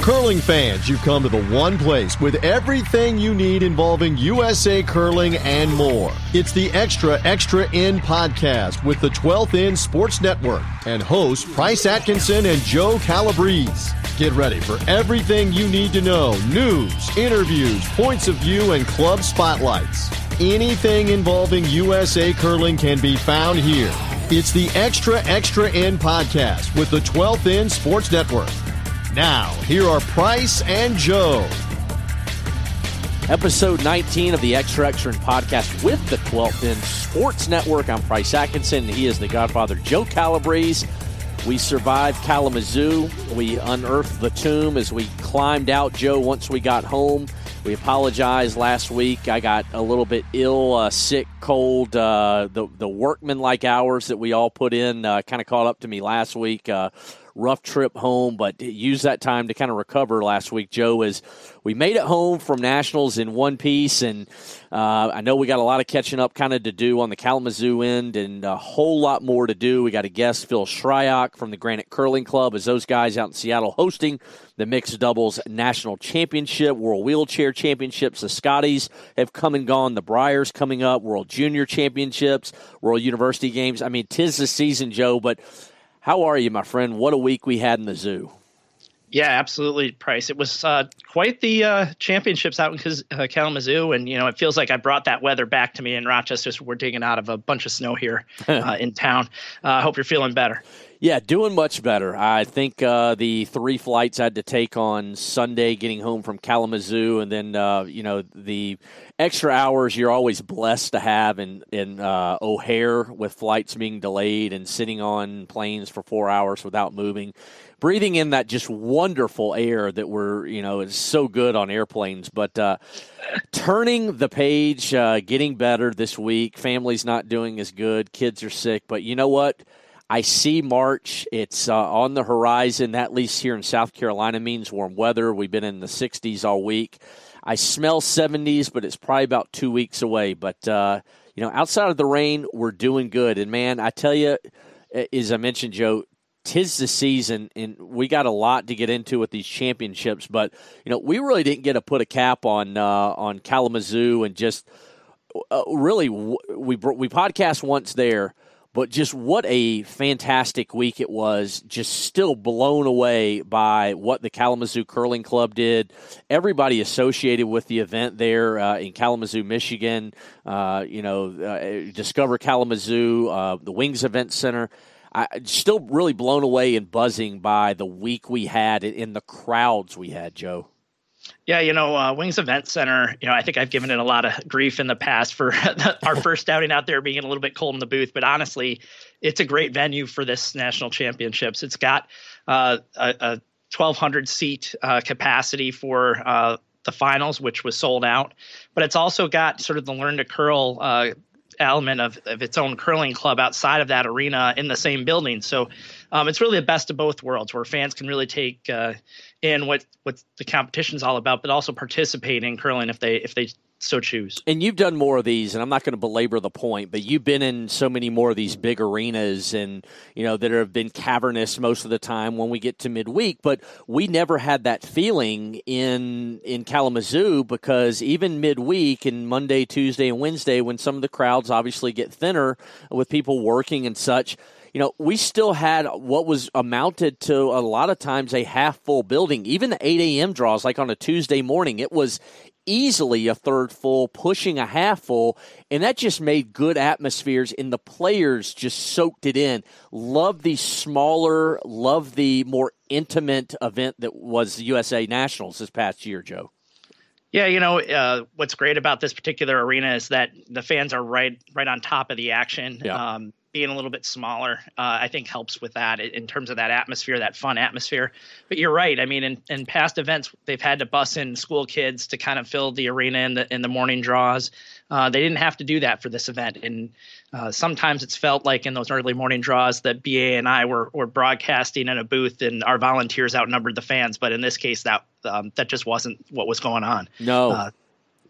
Curling fans, you've come to the one place with everything you need involving USA curling and more. It's the Extra Extra In podcast with the 12th End Sports Network and hosts Price Atkinson and Joe Calabrese. Get ready for everything you need to know news, interviews, points of view, and club spotlights. Anything involving USA curling can be found here. It's the Extra Extra In podcast with the 12th End Sports Network. Now, here are Price and Joe. Episode 19 of the Extra Extra In podcast with the 12th End Sports Network. I'm Price Atkinson. He is the godfather, Joe Calabrese. We survived Kalamazoo. We unearthed the tomb as we climbed out, Joe, once we got home. We apologize last week. I got a little bit ill, uh, sick, cold. Uh, the the workman like hours that we all put in uh, kind of caught up to me last week. Rough trip home, but use that time to kind of recover last week, Joe, as we made it home from Nationals in one piece. And uh, I know we got a lot of catching up kind of to do on the Kalamazoo end and a whole lot more to do. We got a guest, Phil Shryock from the Granite Curling Club, as those guys out in Seattle hosting the Mixed Doubles National Championship, World Wheelchair Championships. The Scotties have come and gone. The Briers coming up, World Junior Championships, World University Games. I mean, tis the season, Joe, but how are you, my friend? What a week we had in the zoo. Yeah, absolutely, Price. It was uh, quite the uh, championships out in uh, Kalamazoo, and you know it feels like I brought that weather back to me in Rochester. So we're digging out of a bunch of snow here uh, in town. Uh, I hope you're feeling better. Yeah, doing much better. I think uh, the three flights I had to take on Sunday, getting home from Kalamazoo, and then uh, you know the extra hours you're always blessed to have in in uh, O'Hare with flights being delayed and sitting on planes for four hours without moving, breathing in that just wonderful air that we're you know is so good on airplanes. But uh, turning the page, uh, getting better this week. Family's not doing as good. Kids are sick, but you know what? I see March. It's uh, on the horizon. That, at least here in South Carolina, means warm weather. We've been in the 60s all week. I smell 70s, but it's probably about two weeks away. But, uh, you know, outside of the rain, we're doing good. And, man, I tell you, as I mentioned, Joe, tis the season, and we got a lot to get into with these championships. But, you know, we really didn't get to put a cap on, uh, on Kalamazoo and just uh, really, we, we podcast once there – but just what a fantastic week it was. Just still blown away by what the Kalamazoo Curling Club did. Everybody associated with the event there uh, in Kalamazoo, Michigan, uh, you know, uh, Discover Kalamazoo, uh, the Wings Event Center. I still really blown away and buzzing by the week we had in the crowds we had, Joe. Yeah, you know, uh, Wings Event Center, you know, I think I've given it a lot of grief in the past for our first outing out there being a little bit cold in the booth, but honestly, it's a great venue for this national championships. It's got uh, a, a 1,200 seat uh, capacity for uh, the finals, which was sold out, but it's also got sort of the Learn to Curl uh, element of, of its own curling club outside of that arena in the same building. So um, it's really the best of both worlds, where fans can really take uh, in what what the competition's all about, but also participate in curling if they if they so choose. And you've done more of these, and I'm not going to belabor the point, but you've been in so many more of these big arenas, and you know that have been cavernous most of the time when we get to midweek. But we never had that feeling in in Kalamazoo because even midweek and Monday, Tuesday, and Wednesday, when some of the crowds obviously get thinner with people working and such you know, we still had what was amounted to a lot of times a half full building. Even the 8 a.m. draws, like on a Tuesday morning, it was easily a third full, pushing a half full, and that just made good atmospheres, and the players just soaked it in. Love the smaller, love the more intimate event that was the USA Nationals this past year, Joe. Yeah, you know uh, what's great about this particular arena is that the fans are right right on top of the action. Yeah. Um, being a little bit smaller, uh, I think helps with that in terms of that atmosphere, that fun atmosphere. But you're right. I mean, in, in past events, they've had to bus in school kids to kind of fill the arena in the in the morning draws. Uh, they didn't have to do that for this event, and uh, sometimes it's felt like in those early morning draws that BA and I were were broadcasting in a booth, and our volunteers outnumbered the fans. But in this case, that um, that just wasn't what was going on. No.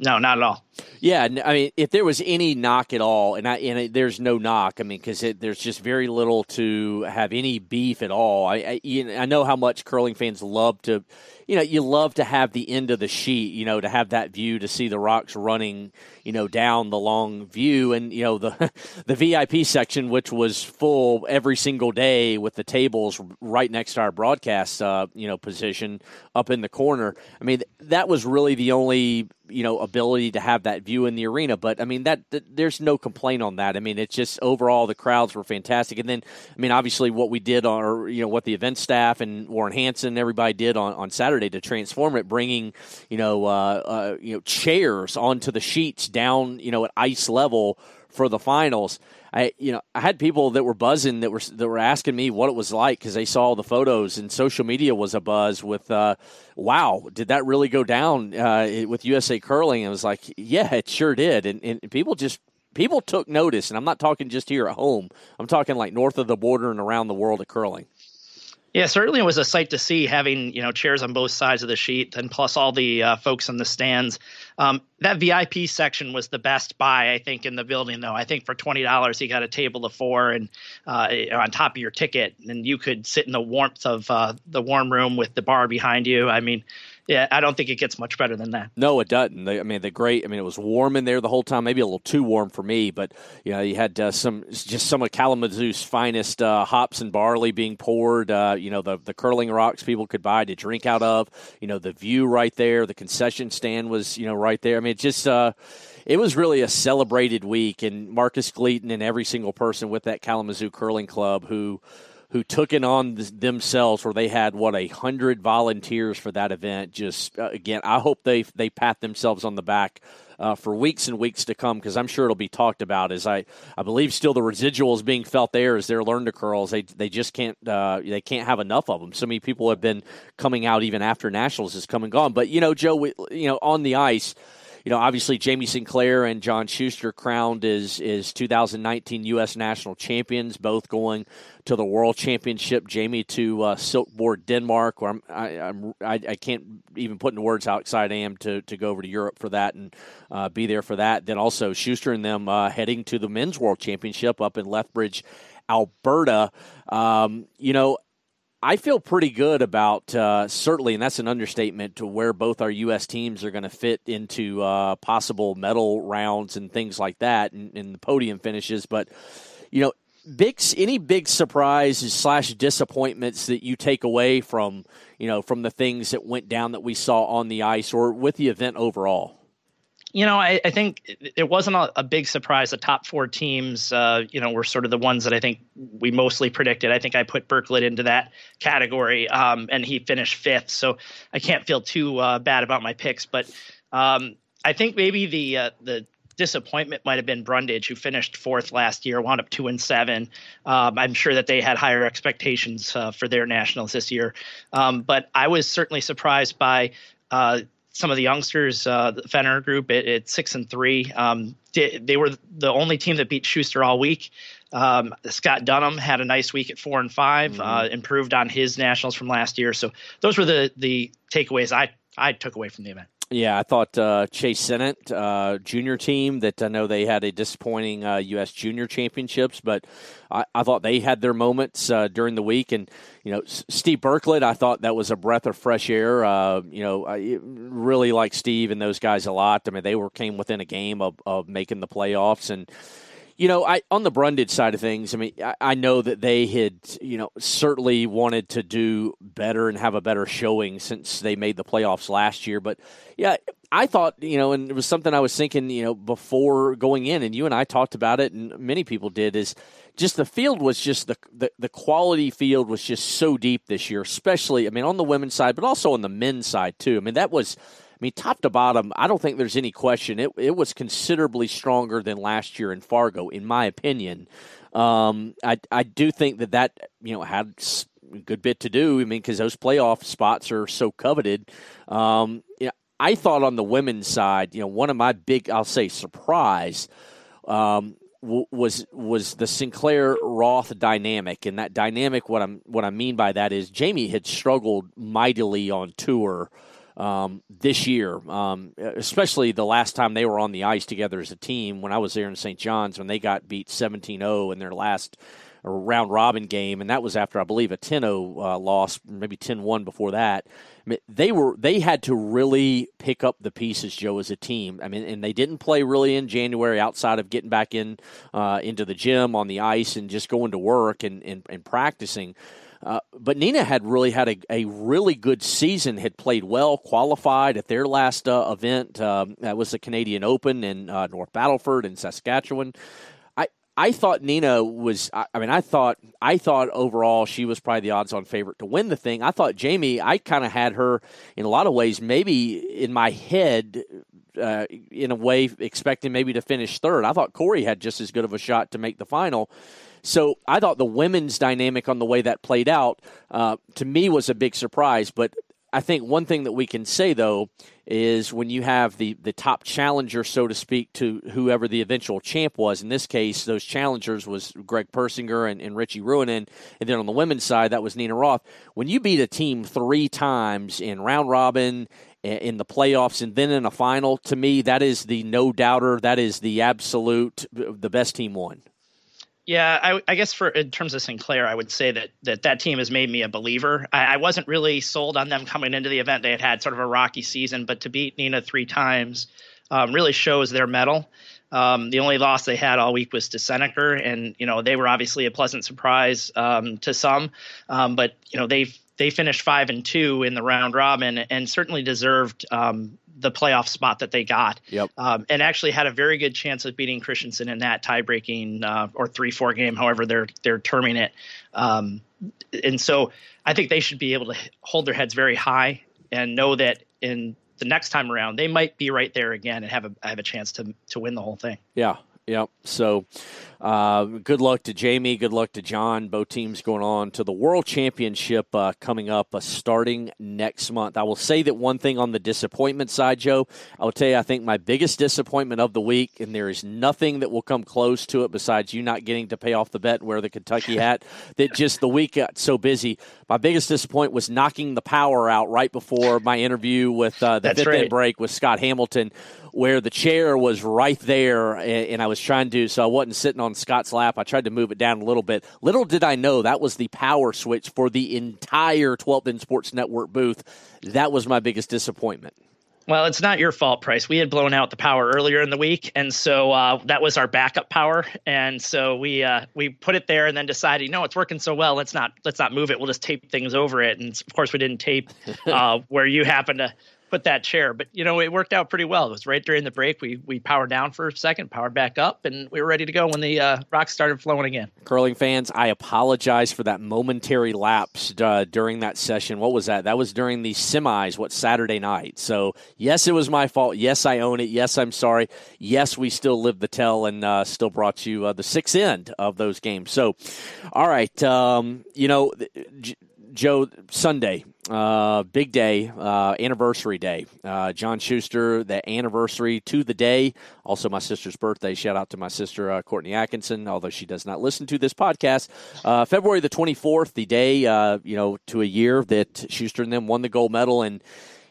No, not at all. Yeah, I mean, if there was any knock at all, and I and there's no knock. I mean, because there's just very little to have any beef at all. I I, you know, I know how much curling fans love to, you know, you love to have the end of the sheet, you know, to have that view to see the rocks running, you know, down the long view, and you know the the VIP section, which was full every single day with the tables right next to our broadcast, uh, you know, position up in the corner. I mean, that was really the only you know ability to have that view in the arena. But I mean that, there's no complaint on that. I mean it's just overall the crowds were fantastic. And then I mean obviously what we did on or you know what the event staff and Warren hanson and everybody did on, on Saturday to transform it, bringing you know uh, uh, you know chairs onto the sheets down you know at ice level for the finals. I you know I had people that were buzzing that were that were asking me what it was like because they saw the photos and social media was a buzz with uh, wow did that really go down uh, with USA Curling? And I was like yeah it sure did and, and people just people took notice and I'm not talking just here at home I'm talking like north of the border and around the world of curling. Yeah, certainly it was a sight to see having you know chairs on both sides of the sheet, and plus all the uh, folks in the stands. Um, that VIP section was the best buy, I think, in the building. Though I think for twenty dollars you got a table of four and uh, on top of your ticket, and you could sit in the warmth of uh, the warm room with the bar behind you. I mean, yeah, I don't think it gets much better than that. No, it doesn't. I mean, the great. I mean, it was warm in there the whole time. Maybe a little too warm for me, but you know, you had uh, some just some of Kalamazoo's finest uh, hops and barley being poured. Uh, you know, the the curling rocks people could buy to drink out of. You know, the view right there. The concession stand was you know right there. I mean, it just uh, it was really a celebrated week, and Marcus Gleaton and every single person with that Kalamazoo Curling Club who who took it on themselves where they had what a hundred volunteers for that event. Just uh, again, I hope they they pat themselves on the back. Uh, for weeks and weeks to come, because I'm sure it'll be talked about. As I, I believe, still the residuals being felt there as they're learn to curls. They they just can't uh, they can't have enough of them. So many people have been coming out even after nationals has come and gone. But you know, Joe, we, you know, on the ice you know, obviously Jamie Sinclair and John Shuster crowned as is 2019 U.S. national champions, both going to the World Championship. Jamie to uh, Silkeborg, Denmark, where I'm, I, I'm I, I, can't even put into words how excited I am to to go over to Europe for that and uh, be there for that. Then also Shuster and them uh, heading to the Men's World Championship up in Lethbridge. Alberta. Um, you know, I feel pretty good about uh, certainly, and that's an understatement to where both our U.S. teams are going to fit into uh, possible medal rounds and things like that, and, and, the podium finishes. But you know, big any big surprises slash disappointments that you take away from you know from the things that went down that we saw on the ice or with the event overall you know, I, I think it wasn't a, a, big surprise. The top four teams, uh, you know, were sort of the ones that I think we mostly predicted. I think I put Birklid into that category, um, and he finished fifth. So I can't feel too uh, bad about my picks. But um, I think maybe the uh, the disappointment might have been Brundage, who finished fourth last year, wound up two and seven. Um, I'm sure that they had higher expectations uh, for their nationals this year, um, but I was certainly surprised by uh, some of the youngsters, uh, the Fenner group at, at six and three, um, did, they were the only team that beat Shuster all week. Um, Scott Dunnam had a nice week at four and 5 mm-hmm. uh, improved on his nationals from last year. So those were the the takeaways I I took away from the event. Yeah, I thought uh, Chase Sinnett, uh, junior team, that I know they had a disappointing uh, U.S. Junior Championships, but I, I thought they had their moments uh, during the week. And you know, Steve Birklid, I thought that was a breath of fresh air. Uh, you know, I really like Steve and those guys a lot. I mean, they were came within a game of, of making the playoffs, and you know, I on the Brundage side of things, I mean, I, I, know that they had, you know, certainly wanted to do better and have a better showing since they made the playoffs last year. But yeah, I thought, you know, and it was something I was thinking, you know, before going in, and you and I talked about it, and many people did, is just the field was just the, the, the quality field was just so deep this year, especially, I mean, on the women's side, but also on the men's side too. I mean, that was mean, top to bottom, I don't think there's any question. It it was considerably stronger than last year in Fargo, in my opinion. Um, I I do think that that you know had a good bit to do. I mean, because those playoff spots are so coveted. Um, yeah, I thought on the women's side, you know, one of my big, I'll say, surprise. Um, was was the Sinclair Roth dynamic, and that dynamic. What I'm what I mean by that is Jamie had struggled mightily on tour um, this year, um, especially the last time they were on the ice together as a team when I was there in St. John's when they got beat 17 0 in their last round robin game. And that was after, I believe, a 10 0 uh, loss, maybe 10 1 before that. I mean, they were they had to really pick up the pieces, Joe, as a team. I mean, and they didn't play really in January outside of getting back in uh, into the gym on the ice and just going to work and, and, and practicing. Uh, but Nina had really had a, a, really good season, had played well, qualified at their last uh, event. Um, that was the Canadian Open in uh, North Battleford in Saskatchewan. I, I thought Nina was. I, I mean, I thought I thought overall she was probably the odds-on favorite to win the thing. I thought Jamie. I kind of had her in a lot of ways, maybe in my head, uh, in a way, expecting maybe to finish third. I thought Cory had just as good of a shot to make the final. So I thought the women's dynamic on the way that played out uh, to me was a big surprise. But I think one thing that we can say though is when you have the the top challenger, so to speak, to whoever the eventual champ was. In this case, those challengers was Greg Persinger and, and Richie Ruohonen, and then on the women's side, that was Nina Roth. When you beat a team three times in round robin in the playoffs and then in a final to me that is the no doubter that is the absolute the best team won yeah, I, I, guess for in terms of Sinclair, I would say that that, that team has made me a believer. I, I, wasn't really sold on them coming into the event. They had had sort of a rocky season, but to beat Nina three times um, really shows their mettle. Um, the only loss they had all week was to Seneker, and you know they were obviously a pleasant surprise um, to some, um, but you know they they finished five and two in the round robin and certainly deserved um, the playoff spot that they got. Yep. Um, and actually had a very good chance of beating Christensen in that tie breaking uh, or three four game, however they're they're terming it. Um, and so I think they should be able to hold their heads very high and know that in the next time around they might be right there again and have a have a chance to to win the whole thing. Yeah, Yep. So, uh, good luck to Jamie. Good luck to John. Both teams going on to the World Championship uh, coming up uh, starting next month. I will say that one thing on the disappointment side, Joe. I will tell you, I think my biggest disappointment of the week, and there is nothing that will come close to it besides you not getting to pay off the bet and wear the Kentucky hat. that just the week got so busy. My biggest disappointment was knocking the power out right before my interview with uh, the That's fifth right. break with Scott Hamilton where the chair was right there, and, I was trying to, so I wasn't sitting on Scott's lap. I tried to move it down a little bit. Little did I know that was the power switch for the entire 12th End Sports Network booth. That was my biggest disappointment. Well, it's not your fault, Price. We had blown out the power earlier in the week, and so uh, that was our backup power. And so we uh, we put it there, and then decided, you know, it's working so well. Let's not let's not move it. We'll just tape things over it. And of course, we didn't tape uh, where you happened to put that chair. But you know, it worked out pretty well. It was right during the break. We we powered down for a second, powered back up, and we were ready to go when the uh, rocks started flowing again. Curling fans, I apologize for that momentary lapse uh, during that session. What was that? That was during the semis. What Saturday night? So yes, it was my fault. Yes, I own it. Yes, I'm sorry. Yes, we still lived the tell and uh, still brought you uh, the sixth end of those games. So, all right, um, you know. Joe, Sunday, uh, big day, uh, anniversary day. Uh, John Shuster, the anniversary to the day. Also, my sister's birthday. Shout out to my sister, uh, Courtney Atkinson, although she does not listen to this podcast. Uh, February the 24th, the day, uh, you know, to a year that Shuster and them won the gold medal. And,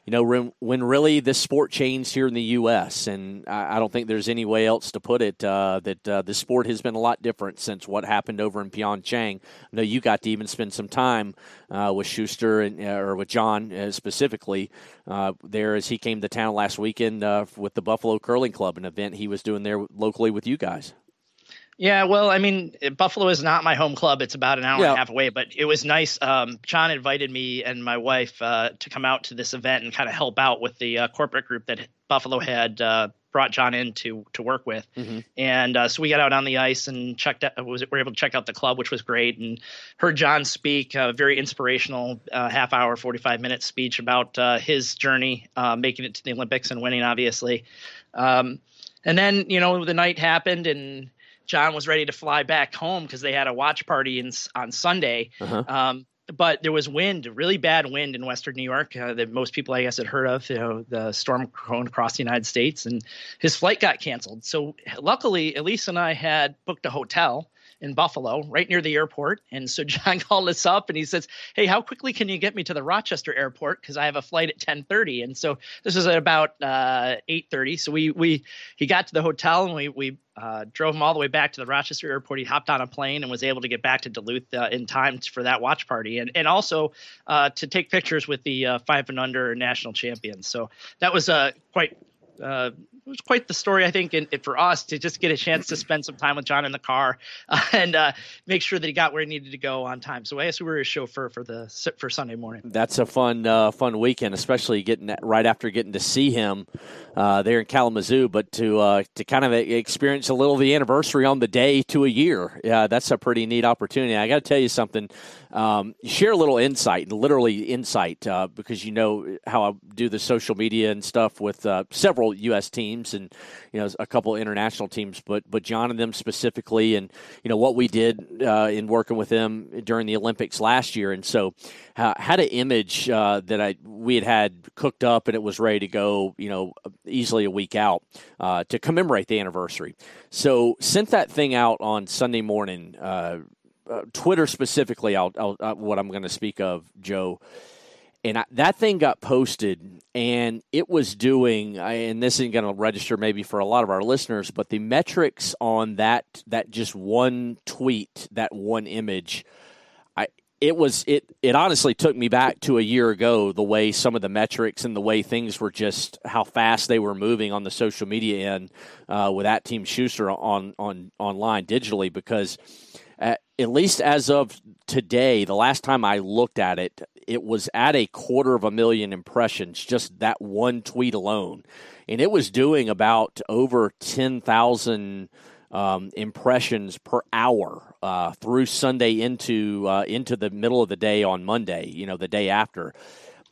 you know, when when really this sport changed here in the U.S., and I don't think there's any way else to put it, uh, that uh, the sport has been a lot different since what happened over in Pyeongchang. I know you got to even spend some time uh, with Shuster and, uh, or with John uh, specifically uh, there as he came to town last weekend with the Buffalo Curling Club, an event he was doing there locally with you guys. Yeah, well, I mean, Buffalo is not my home club. It's about an hour yeah. and a half away, but it was nice. Um, John invited me and my wife uh, to come out to this event and kind of help out with the uh, corporate group that Buffalo had uh, brought John in to to work with. Mm-hmm. And uh, so we got out on the ice and checked out, was were able to check out the club, which was great, and heard John speak a very inspirational uh, half hour, forty five minute speech about uh, his journey making it to the Olympics and winning, obviously. Um, and then you know the night happened and John was ready to fly back home because they had a watch party in, on Sunday. Uh-huh. Um, but there was wind, really bad wind in Western New York uh, that most people, I guess, had heard of. You know, the storm going across the United States, and his flight got canceled. So luckily, Elise and I had booked a hotel in Buffalo, right near the airport. And so John called us up and he says, "Hey, how quickly can you get me to the Rochester airport? Because I have a flight at 10:30." And so this was at about uh, 8:30. So we we he got to the hotel and we we uh, drove him all the way back to the Rochester airport. He hopped on a plane and was able to get back to Duluth uh, in time for that watch party, and and also uh, to take pictures with the uh, five and under national champions. So that was uh, quite uh, it was quite the story, I think, and, for us to just get a chance to spend some time with John in the car uh, and uh, make sure that he got where he needed to go on time. So I guess we were his chauffeur for the for Sunday morning. That's a fun uh, fun weekend, especially getting right after getting to see him uh, there in Kalamazoo, but to uh, to kind of experience a little of the anniversary on the day to a year. Yeah, that's a pretty neat opportunity. I got to tell you something. Um, share a little insight, literally insight, uh, because you know how I do the social media and stuff with several U.S. teams teams and you know a couple international teams, but but John and them specifically, and you know what we did uh, in working with them during the Olympics last year, and so uh, had an image uh, that I we had had cooked up and it was ready to go, you know, easily a week out uh, to commemorate the anniversary. So sent that thing out on Sunday morning. Uh, uh, Twitter specifically, I'll, I'll uh, what I'm going to speak of, Joe and I, that thing got posted and it was doing and this isn't going to register maybe for a lot of our listeners but the metrics on that that just one tweet that one image i it was it it honestly took me back to a year ago the way some of the metrics and the way things were just how fast they were moving on the social media end uh, with that team Shuster on on online digitally because at, at least as of today, the last time I looked at it, it was at a quarter of a million impressions, just that one tweet alone. And it was doing about over 10,000 um, impressions per hour uh, through Sunday into uh, into the middle of the day on Monday, you know, the day after.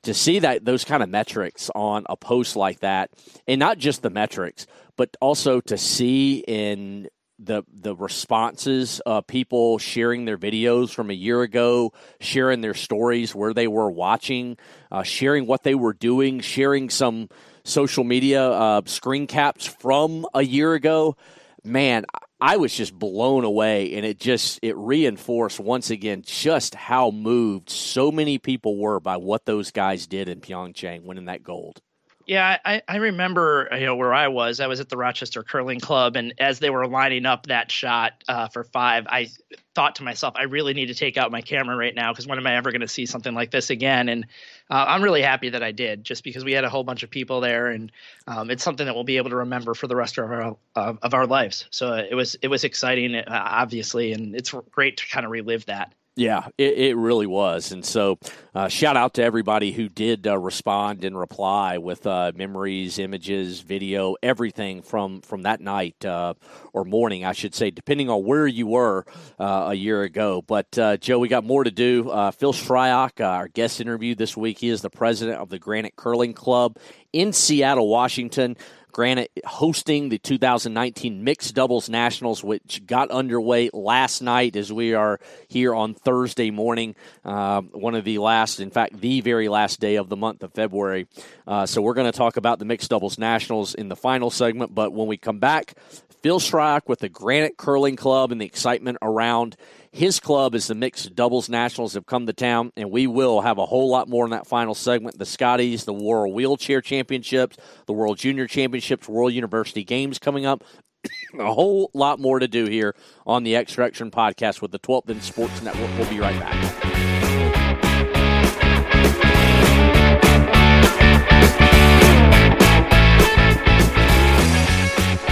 To see that those kind of metrics on a post like that, and not just the metrics, but also to see in the the responses, uh, people sharing their videos from a year ago, sharing their stories where they were watching, uh, sharing what they were doing, sharing some social media uh, screen caps from a year ago. Man, I was just blown away, and it just it reinforced once again just how moved so many people were by what those guys did in Pyeongchang, winning that gold. Yeah, I, I remember you know where I was. I was at the Rochester Curling Club, and as they were lining up that shot uh, for five, I thought to myself, I really need to take out my camera right now because when am I ever going to see something like this again? And uh, I'm really happy that I did, just because we had a whole bunch of people there, and um, it's something that we'll be able to remember for the rest of our uh, of our lives. So it was it was exciting, uh, obviously, and it's great to kind of relive that. Yeah, it, it, really was. And so, uh, shout out to everybody who did uh, respond and reply with uh, memories, images, video, everything from, from that night uh, or morning, I should say, depending on where you were uh, a year ago. But, uh, Joe, we got more to do. Phil Shryock, our guest interview this week, he is the president of the Granite Curling Club in Seattle, Washington. Granite hosting the 2019 Mixed Doubles Nationals, which got underway last night as we are here on Thursday morning, uh, one of the last, in fact, the very last day of the month of February. Uh, so we're going to talk about the Mixed Doubles Nationals in the final segment. But when we come back, Phil Shryock with the Granite Curling Club and the excitement around his club is the mixed doubles nationals have come to town, and we will have a whole lot more in that final segment. The Scotties, the World Wheelchair Championships, the World Junior Championships, World University Games coming up. a whole lot more to do here on the Extraction podcast with the 12th End Sports Network. We'll be right back.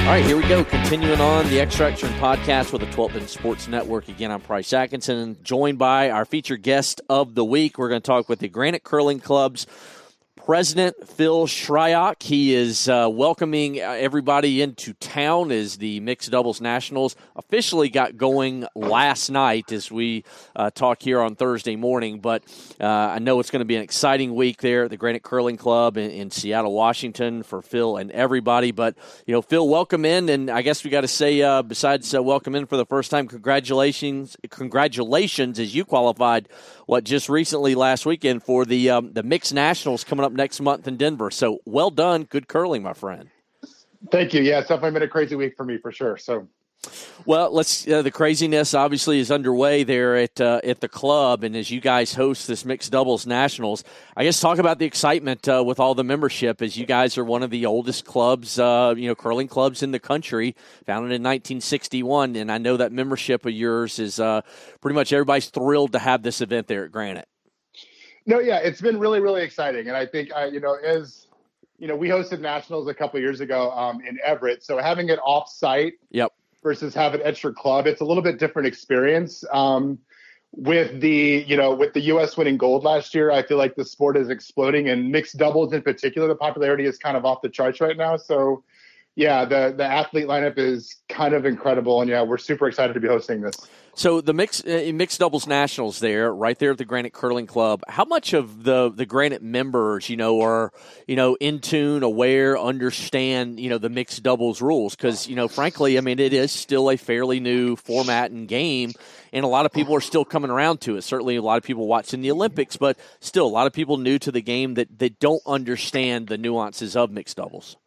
All right, here we go. Continuing on the Extraction podcast with the 12th End Sports Network. Again, I'm Price Atkinson, joined by our featured guest of the week. We're going to talk with the Granite Curling Club's President Phil Shryock. He is uh, welcoming uh, everybody into town as the Mixed Doubles Nationals officially got going last night as we uh, talk here on Thursday morning. But uh, I know it's going to be an exciting week there at the Granite Curling Club in, in Seattle, Washington for Phil and everybody. But, you know, Phil, welcome in. And I guess we got to say, uh, besides uh, welcome in for the first time, congratulations, congratulations as you qualified what just recently last weekend for the um, the mixed nationals coming up next month in Denver. So well done, good curling, my friend. Thank you. Yeah, it's definitely been a crazy week for me for sure. So Well, let's. Uh, the craziness obviously is underway there at uh, at the club, and as you guys host this mixed doubles nationals, I guess talk about the excitement uh, with all the membership. As you guys are one of the oldest clubs, uh, you know, curling clubs in the country, founded in 1961, and I know that membership of yours is uh, pretty much everybody's thrilled to have this event there at Granite. No, yeah, it's been really really exciting, and I think I, you know as you know we hosted nationals a couple years ago um, in Everett, so having it off site. Yep versus having it at your club. It's a little bit different experience. Um, with the you know with the U.S. winning gold last year, I feel like the sport is exploding, and mixed doubles in particular, the popularity is kind of off the charts right now. So, yeah, the the athlete lineup is kind of incredible, and yeah, we're super excited to be hosting this. So the mixed uh, mixed doubles nationals there, right there at the Granite Curling Club. How much of the the Granite members, you know, are you know in tune, aware, understand you know the mixed doubles rules? Because you know, frankly, I mean, it is still a fairly new format and game, and a lot of people are still coming around to it. Certainly, a lot of people watching the Olympics, but still, a lot of people new to the game that that don't understand the nuances of mixed doubles.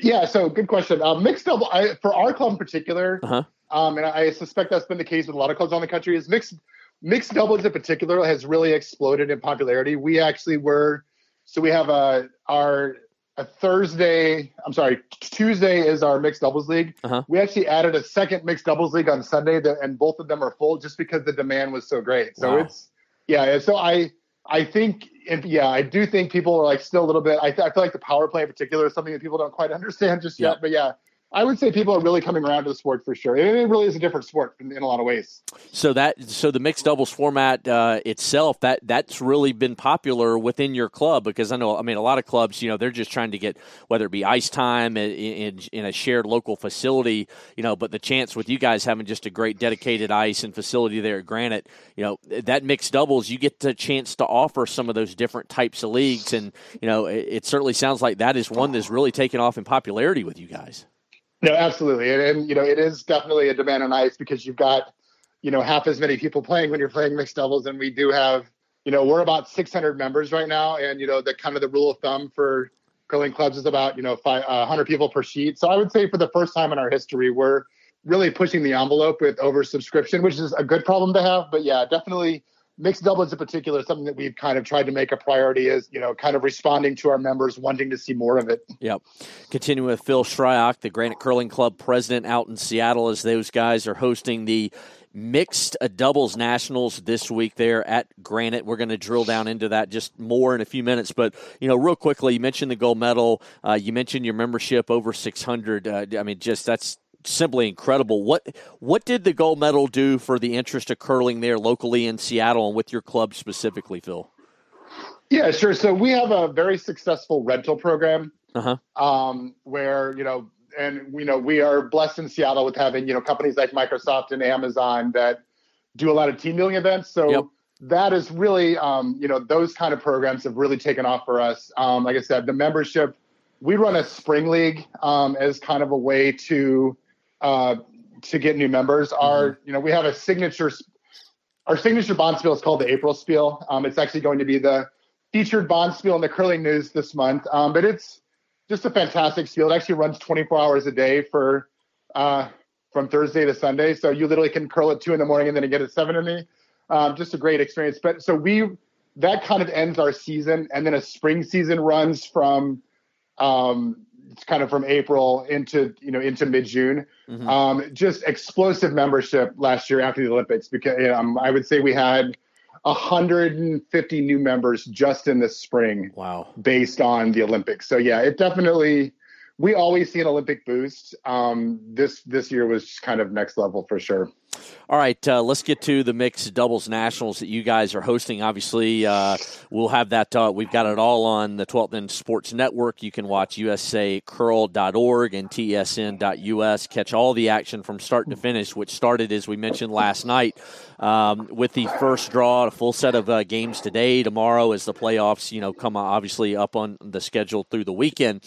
Yeah, so good question. Uh, mixed double I, for our club in particular. Uh-huh um, and I suspect that's been the case with a lot of clubs on the country, is mixed mixed doubles in particular has really exploded in popularity. We actually were so we have a our a Thursday, I'm sorry, Tuesday is our mixed doubles league. Uh-huh. We actually added a second mixed doubles league on Sunday, that, and both of them are full just because the demand was so great. So wow. it's yeah. So I I think yeah, I do think people are like still a little bit. I, th- I feel like the power play in particular is something that people don't quite understand just yet. But yeah, I would say people are really coming around to the sport for sure. It really is a different sport in, a lot of ways. So that so the mixed doubles format uh, itself that that's really been popular within your club because I know I mean a lot of clubs you know they're just trying to get whether it be ice time in, in, in a shared local facility you know but the chance with you guys having just a great dedicated ice and facility there at Granite you know that mixed doubles you get the chance to offer some of those different types of leagues and you know it, it certainly sounds like that is one that's really taken off in popularity with you guys. No, absolutely, and, and, you know it is definitely a demand on ice because you've got you know half as many people playing when you're playing mixed doubles, and we do have you know we're about 600 members right now, and you know the kind of the rule of thumb for curling clubs is about you know five, uh, 100 people per sheet. So I would say for the first time in our history, we're really pushing the envelope with oversubscription, which is a good problem to have. But yeah, definitely mixed doubles in particular, something that we've kind of tried to make a priority is, you know, kind of responding to our members wanting to see more of it. Yep. Continuing with Phil Shryock, the Granite Curling Club president out in Seattle, as those guys are hosting the mixed doubles nationals this week there at Granite. We're going to drill down into that just more in a few minutes. But, you know, real quickly, you mentioned the gold medal. Uh, you mentioned your membership over 600. Uh, I mean, just that's simply incredible. What what did the gold medal do for the interest of curling there locally in Seattle and with your club specifically, Phil? Yeah, sure. So we have a very successful rental program uh-huh. um, where you know, and you know, we are blessed in Seattle with having you know companies like Microsoft and Amazon that do a lot of team building events. So. Yep. That is really, um, you know, those kind of programs have really taken off for us. Um, like I said, the membership, we run a spring league um, as kind of a way to uh, to get new members. Mm-hmm. Our, you know, we have a signature, our signature bonspiel is called the April Spiel. Um, it's actually going to be the featured bonspiel in the curling news this month. Um, but it's just a fantastic spiel. It actually runs 24 hours a day for uh, from Thursday to Sunday. So you literally can curl at two in the morning and then get at seven in the. Um, just a great experience. But so we that kind of ends our season, and then a spring season runs from um, it's kind of from April into you know into mid June. Mm-hmm. Um, just explosive membership last year after the Olympics because um, I would say we had 150 new members just in the spring. Wow! Based on the Olympics, so yeah, it definitely we always see an Olympic boost. Um, this this year was kind of next level for sure. All right, uh, let's get to the mixed doubles nationals that you guys are hosting. Obviously, uh, we'll have that. Uh, we've got it all on the 12th End Sports Network. You can watch usacurl.org and tsn.us. Catch all the action from start to finish, which started, as we mentioned last night, um, with the first draw, a full set of uh, games today. Tomorrow, as the playoffs, you know, come obviously up on the schedule through the weekend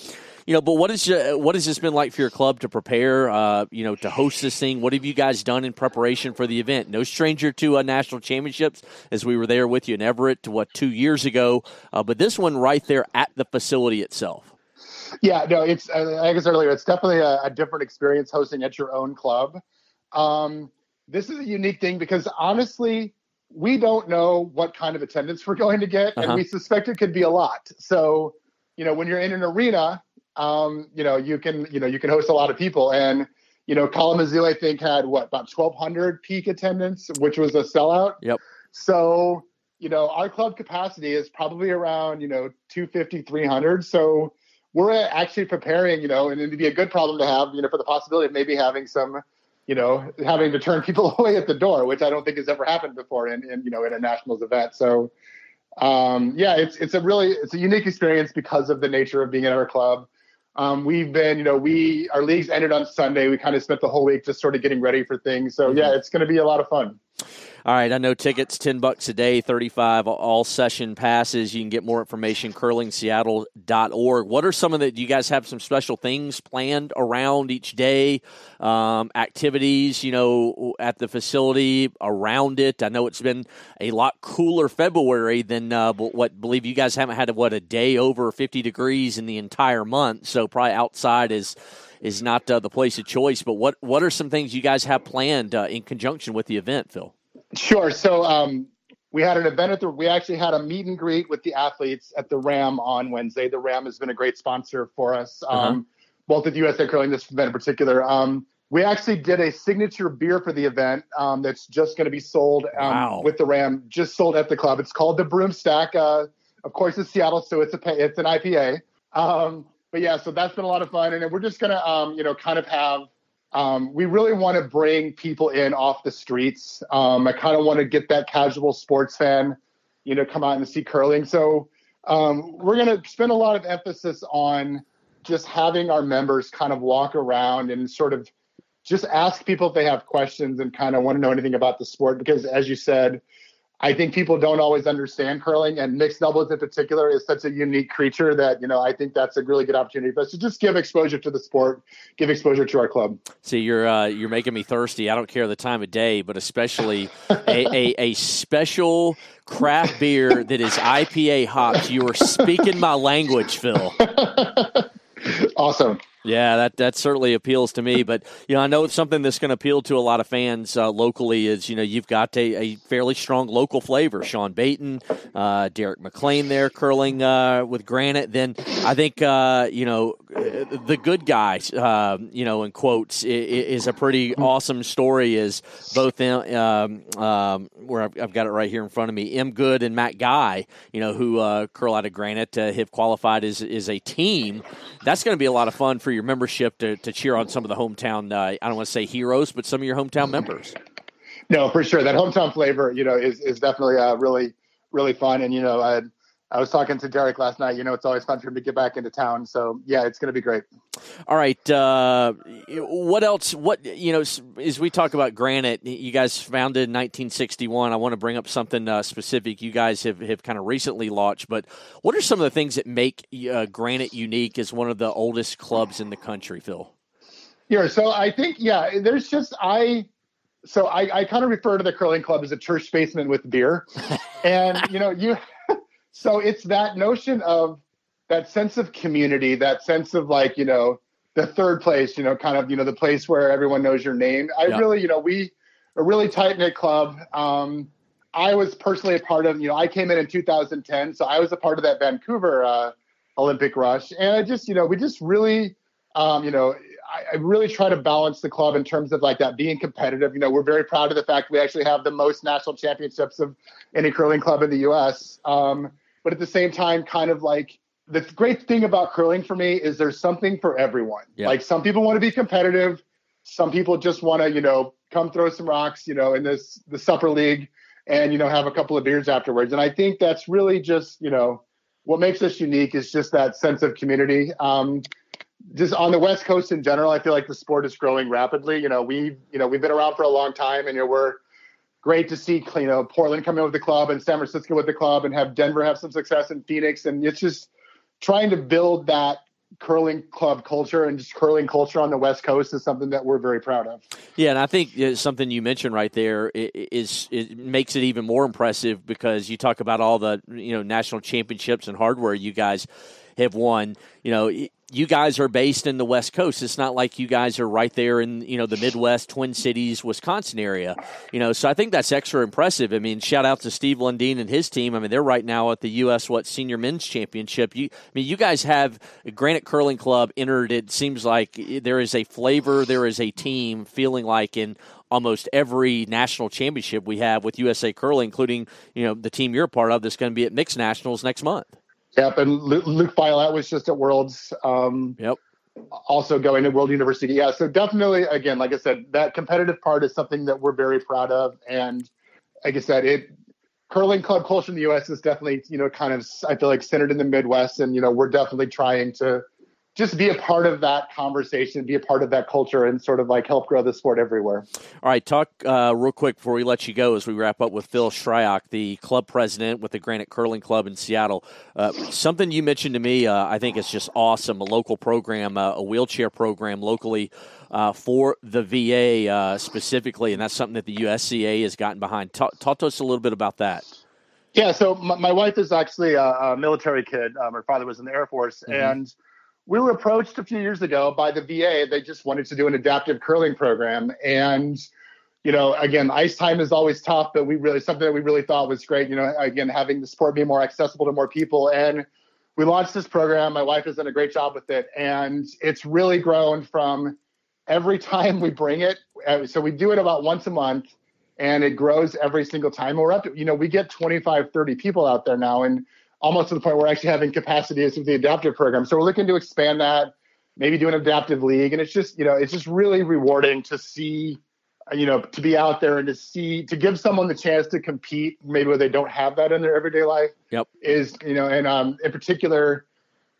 you know, but what is what has this been like for your club to prepare? Uh, you know, to host this thing. What have you guys done in preparation for the event? No stranger to uh, national championships, as we were there with you in Everett, to what two years ago. Uh, but this one right there at the facility itself. Yeah, no, it's uh, like I said earlier, it's definitely a, a different experience hosting at your own club. um, this is a unique thing because honestly, we don't know what kind of attendance we're going to get, uh-huh. and we suspect it could be a lot. So, you know, when you're in an arena, um, you know, you can, you know, you can host a lot of people. And, you know, Kalamazoo, I think, had what about 1,200 peak attendance, which was a sellout. Yep. So, you know, our club capacity is probably around, you know, 250, 300. So we're actually preparing, you know, and it'd be a good problem to have, you know, for the possibility of maybe having some, you know, having to turn people away at the door, which I don't think has ever happened before in, in you know, in a nationals event. So, um, yeah, it's it's a really it's a unique experience because of the nature of being in our club. Um, we've been, you know, we our leagues ended on Sunday. We kind of spent the whole week just sort of getting ready for things. So yeah, mm-hmm. it's going to be a lot of fun. All right, I know tickets ten bucks a day, thirty five all session passes. You can get more information curlingseattle.org. What are some of the? Do you guys have some special things planned around each day? Um, activities, you know, at the facility around it. I know it's been a lot cooler February than uh, what believe you guys haven't had what a day over fifty degrees in the entire month. So probably outside is is not uh, the place of choice. But what what are some things you guys have planned uh, in conjunction with the event, Phil? Sure. So um, we had an event at the. We actually had a meet and greet with the athletes at the Ram on Wednesday. The Ram has been a great sponsor for us, uh-huh. um, both at USA Curling, this event in particular. Um, we actually did a signature beer for the event um, that's just going to be sold um, wow. with the Ram, just sold at the club. It's called the Broomstack. Uh, of course, it's Seattle, so it's a it's an IPA. Um, but yeah, so that's been a lot of fun, and we're just gonna um, you know kind of have um, we really want to bring people in off the streets. Um, I kind of want to get that casual sports fan, you know, come out and see curling. So um, we're going to spend a lot of emphasis on just having our members kind of walk around and sort of just ask people if they have questions and kind of want to know anything about the sport. Because as you said, I think people don't always understand curling, and mixed doubles in particular is such a unique creature that you know I think that's a really good opportunity for us to just give exposure to the sport, give exposure to our club. See, you're uh, you're making me thirsty. I don't care the time of day, but especially a, a, a special craft beer that is IPA hops. You are speaking my language, Phil. awesome. Yeah, that that certainly appeals to me. But you know, I know it's something that's going to appeal to a lot of fans uh, locally. Is you know, you've got a, a, fairly strong local flavor. Sean Beighton, uh, Derek McLean there curling uh, with Granite. Then I think uh, you know the good guys. Uh, you know, in quotes, is a pretty awesome story. Is both um, um, where I've, I've, got it right here in front of me. M. Good and Matt Guy. You know, who uh, curl out of Granite have qualified as is a team. That's going to be a lot of fun for your membership to, to cheer on some of the hometown, uh, I don't want to say heroes, but some of your hometown members. No, for sure. That hometown flavor, you know, is, is definitely uh, really, really fun. And, you know, I, I was talking to Derek last night. You know, it's always fun for him to get back into town. So yeah, it's going to be great. All right. Uh, what else? What you know? As we talk about Granite, you guys founded in 1961. I want to bring up something uh, specific. You guys have have kind of recently launched, but what are some of the things that make uh, Granite unique as one of the oldest clubs in the country, Phil? Yeah. So I think yeah, there's just I so I, I kind of refer to the curling club as a church basement with beer. and you know, you so it's that notion of that sense of community, that sense of like, you know, the third place, you know, kind of, you know, the place where everyone knows your name. I yeah. really, you know, we a really tight knit club. Um, I was personally a part of, you know, I came in in 2010, so I was a part of that Vancouver uh, Olympic rush, and I just, you know, we just really, um, you know, I, I, really try to balance the club in terms of like that being competitive. You know, we're very proud of the fact we actually have the most national championships of any curling club in the U.S. Um, but at the same time, kind of like the great thing about curling for me is there's something for everyone. Yeah. Like some people want to be competitive, some people just want to, you know, come throw some rocks, you know, in this the supper league and you know have a couple of beers afterwards. And I think that's really just, you know, what makes us unique is just that sense of community. Um, just on the West Coast in general, I feel like the sport is growing rapidly. You know, we, you know, we've been around for a long time, and you know, we're great to see you know Portland come in with the club and San Francisco with the club and have Denver have some success in Phoenix and it's just trying to build that curling club culture and just curling culture on the West Coast is something that we're very proud of. Yeah, and I think something you mentioned right there is it makes it even more impressive because you talk about all the you know national championships and hardware you guys have won. You know, you guys are based in the West Coast. It's not like you guys are right there in you know the Midwest, Twin Cities, Wisconsin area. You know, so I think that's extra impressive. I mean, shout out to Steve Lundeen and his team. I mean, they're right now at the U.S. what Senior Men's Championship. You, I mean, you guys have Granite Curling Club entered. It seems like there is a flavor, there is a team feeling like in almost every national championship we have with USA Curling, including you know the team you're a part of that's going to be at Mixed Nationals next month. Yep, and Luke, Luke was just at Worlds. Um, yep. Also going to World University. Yeah, so definitely, again, like I said, that competitive part is something that we're very proud of, and like I said, it curling club culture in the U.S. is definitely you know kind of I feel like centered in the Midwest, and you know we're definitely trying to just be a part of that conversation, be a part of that culture, and sort of like help grow the sport everywhere. All right, talk uh, real quick before we let you go as we wrap up with Phil Shryock, the club president with the Granite Curling Club in Seattle. Uh, something you mentioned to me, uh, I think is just awesome. A local program, uh, a wheelchair program locally. Uh, for the VA uh, specifically, and that's something that the USCA has gotten behind. Talk, talk to us a little bit about that. Yeah, so my, my wife is actually a, a military kid. Um, her father was in the Air Force, mm-hmm. and we were approached a few years ago by the VA. They just wanted to do an adaptive curling program. And, you know, again, ice time is always tough, but we really, something that we really thought was great, you know, again, having the sport be more accessible to more people. And we launched this program. My wife has done a great job with it. And it's really grown from every time we bring it. Uh, so we do it about once a month and it grows every single time. We're up to, you know, we get 25, 30 people out there now. And, almost to the point where we're actually having capacity with the adaptive program. So we're looking to expand that, maybe do an adaptive league. And it's just, you know, it's just really rewarding to see, you know, to be out there and to see, to give someone the chance to compete, maybe where they don't have that in their everyday life. Yep. Is, you know, and um, in particular,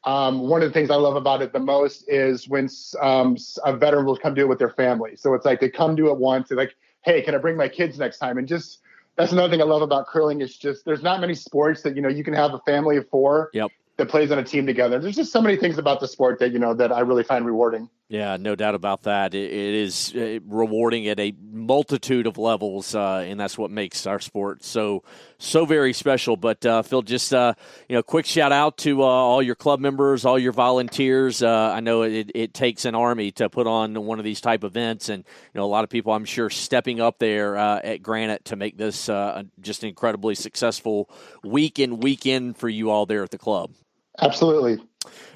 um, one of the things I love about it the most is when um, a veteran will come do it with their family. So it's like they come do it once, they're like, hey, can I bring my kids next time? And just that's another thing I love about curling It's just there's not many sports that you know you can have a family of four yep. that plays on a team together. There's just so many things about the sport that you know that I really find rewarding. Yeah, no doubt about that. it, is uh, rewarding at a multitude of levels, uh, and that's what makes our sport so so very special. But uh, Phil, just uh, you know, quick shout out to uh, all your club members, all your volunteers. Uh, I know it, it, takes an army to put on one of these type events, and you know, a lot of people, I'm sure, stepping up there at Granite to make this just an incredibly successful week in week in for you all there at the club. Absolutely.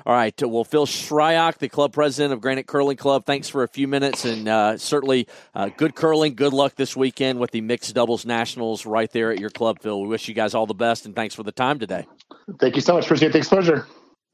All right. Well, Phil Shryock, the club president of Granite Curling Club, thanks for a few minutes and uh, certainly uh, good curling. Good luck this weekend with the mixed doubles nationals right there at your club, Phil. We wish you guys all the best and thanks for the time today. Thank you so much. Appreciate the exposure.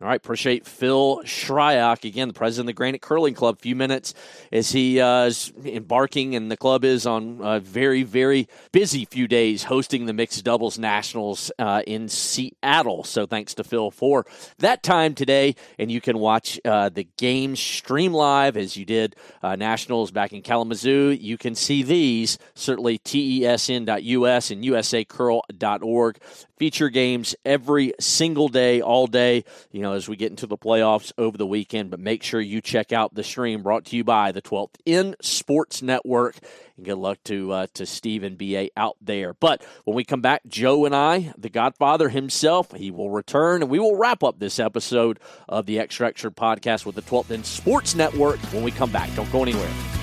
All right, appreciate Phil Shryock, again, the president of the Granite Curling Club. A few minutes as he uh, is embarking, and the club is on a very, very busy few days hosting the Mixed Doubles Nationals uh, in Seattle. So thanks to Phil for that time today. And you can watch uh, the games stream live as you did uh, Nationals back in Kalamazoo. You can see these, certainly tesn.us and usacurl.org feature games every single day, all day, you know, as we get into the playoffs over the weekend. But make sure you check out the stream brought to you by the 12th End Sports Network. And good luck to uh, to Steve and BA out there. But when we come back, Joe and I, the Godfather himself, he will return and we will wrap up this episode of the Extra Extra podcast with the 12th End Sports Network when we come back. Don't go anywhere.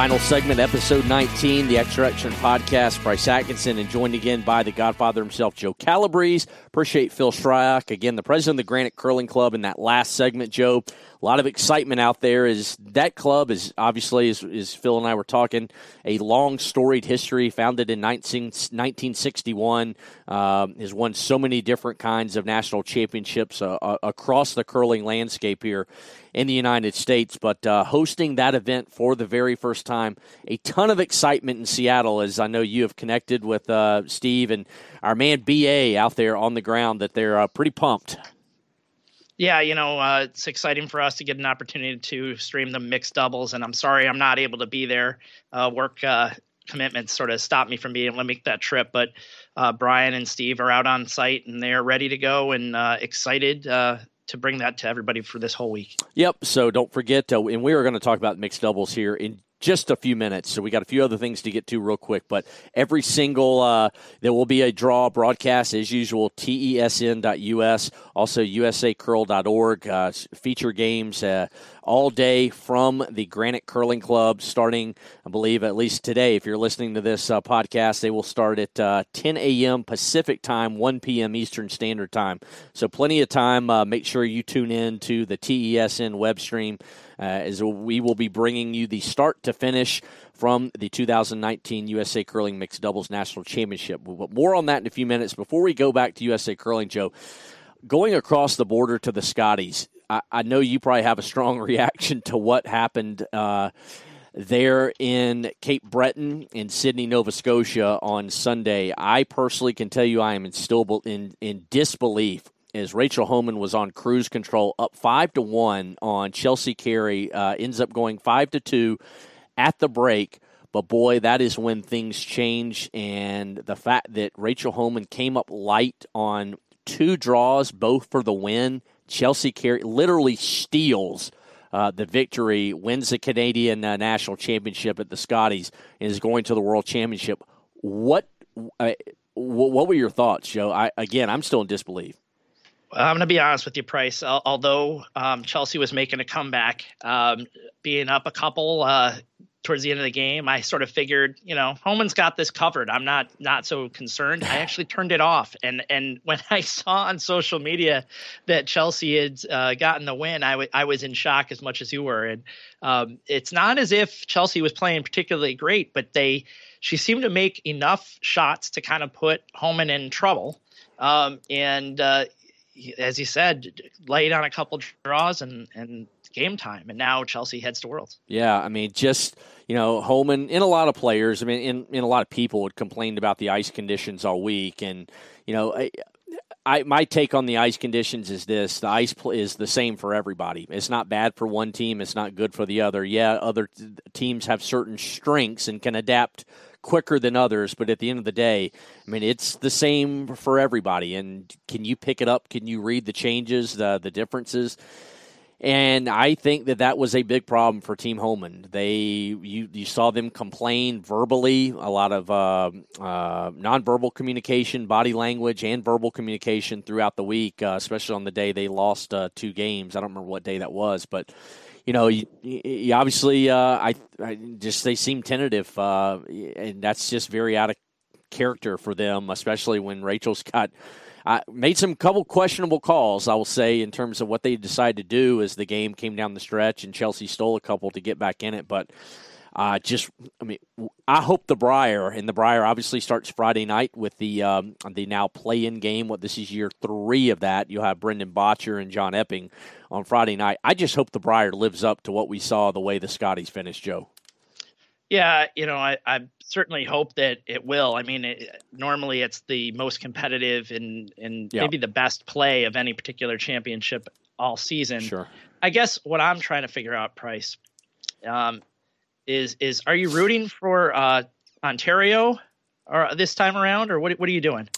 Final segment, episode 19, the Extra Extra podcast. Price Atkinson and joined again by the Godfather himself, Joe Calabrese. Appreciate Phil Shryock, again, the president of the Granite Curling Club in that last segment, Joe a lot of excitement out there. Is that club is obviously as, as Phil and I were talking a long storied history, founded in 19, 1961, um, has won so many different kinds of national championships uh, uh, across the curling landscape here in the United States. But uh, hosting that event for the very first time, a ton of excitement in Seattle, as I know you have connected with uh, Steve and our man BA out there on the ground. That they're uh, pretty pumped yeah, you know, uh, it's exciting for us to get an opportunity to stream the mixed doubles, and I'm sorry I'm not able to be there. Uh, work uh, commitments sort of stopped me from being able to make that trip, but uh, Brian and Steve are out on site and they're ready to go and uh, excited uh, to bring that to everybody for this whole week. Yep. So don't forget, and we are going to talk about mixed doubles here in just a few minutes. So we got a few other things to get to real quick. But every single, uh, there will be a draw broadcast as usual, tesn.us, also usacurl.org, uh, feature games uh, all day from the Granite Curling Club, starting, I believe, at least today. If you're listening to this uh, podcast, they will start at uh, 10 a.m. Pacific time, 1 p.m. Eastern Standard Time. So plenty of time. Uh, make sure you tune in to the TESN web stream as we will be bringing you the start to finish from the 2019 USA Curling Mixed Doubles National Championship. But more on that in a few minutes. Before we go back to USA Curling, Joe, going across the border to the Scotties, I, I know you probably have a strong reaction to what happened. Uh, there in Cape Breton in Sydney, Nova Scotia on Sunday. I personally can tell you I am in still in, in disbelief as Rachel Homan was on cruise control, up five to one on Chelsea Carey, uh, ends up going five to two at the break. But boy, that is when things change, and the fact that Rachel Homan came up light on two draws, both for the win. Chelsea Carey literally steals uh, the victory, wins the Canadian uh, National Championship at the Scotties, and is going to the World Championship. What uh, what were your thoughts, Joe? I, again, I'm still in disbelief. I'm going to be honest with you, Price. Although um, Chelsea was making a comeback, um, being up a couple uh, towards the end of the game, I sort of figured, you know, Homan's got this covered. I'm not not so concerned. I actually turned it off, and and when I saw on social media that Chelsea had uh, gotten the win, I, w- I was in shock as much as you were. And um, it's not as if Chelsea was playing particularly great, but they she seemed to make enough shots to kind of put Homan in trouble. Um, and uh, as you said, laid on a couple draws and and game time, and now Chelsea heads to Worlds. Yeah, I mean, just you know, Homan and a lot of players. I mean, in, in a lot of people had complained about the ice conditions all week, and you know, I, I my take on the ice conditions is this: the ice is the same for everybody. It's not bad for one team. It's not good for the other. Yeah, other teams have certain strengths and can adapt quicker than others, but at the end of the day, I mean, it's the same for everybody. And can you pick it up? Can you read the changes, the the differences? And I think that that was a big problem for Team Homan. They you you saw them complain verbally, a lot of uh, uh, nonverbal communication, body language, and verbal communication throughout the week, uh, especially on the day they lost uh, two games. I don't remember what day that was, but you know, you, you obviously, uh, I, I, just they seem tentative, uh, and that's just very out of character for them, especially when Rachel's got. Uh, made some couple questionable calls, I will say, in terms of what they decided to do as the game came down the stretch, and Chelsea stole a couple to get back in it. But uh, just, I mean, I hope the Brier and the Brier obviously starts Friday night with the um, the now play-in game. What this is year three of that. You'll have Brendan Bottcher and John Epping on Friday night. I just hope the Brier lives up to what we saw the way the Scotties finished, Joe. Yeah, you know, I, I certainly hope that it will. I mean, it, normally it's the most competitive and and yeah. maybe the best play of any particular championship all season. Sure. I guess what I'm trying to figure out, Price, um, is is are you rooting for uh, Ontario or this time around, or what what are you doing?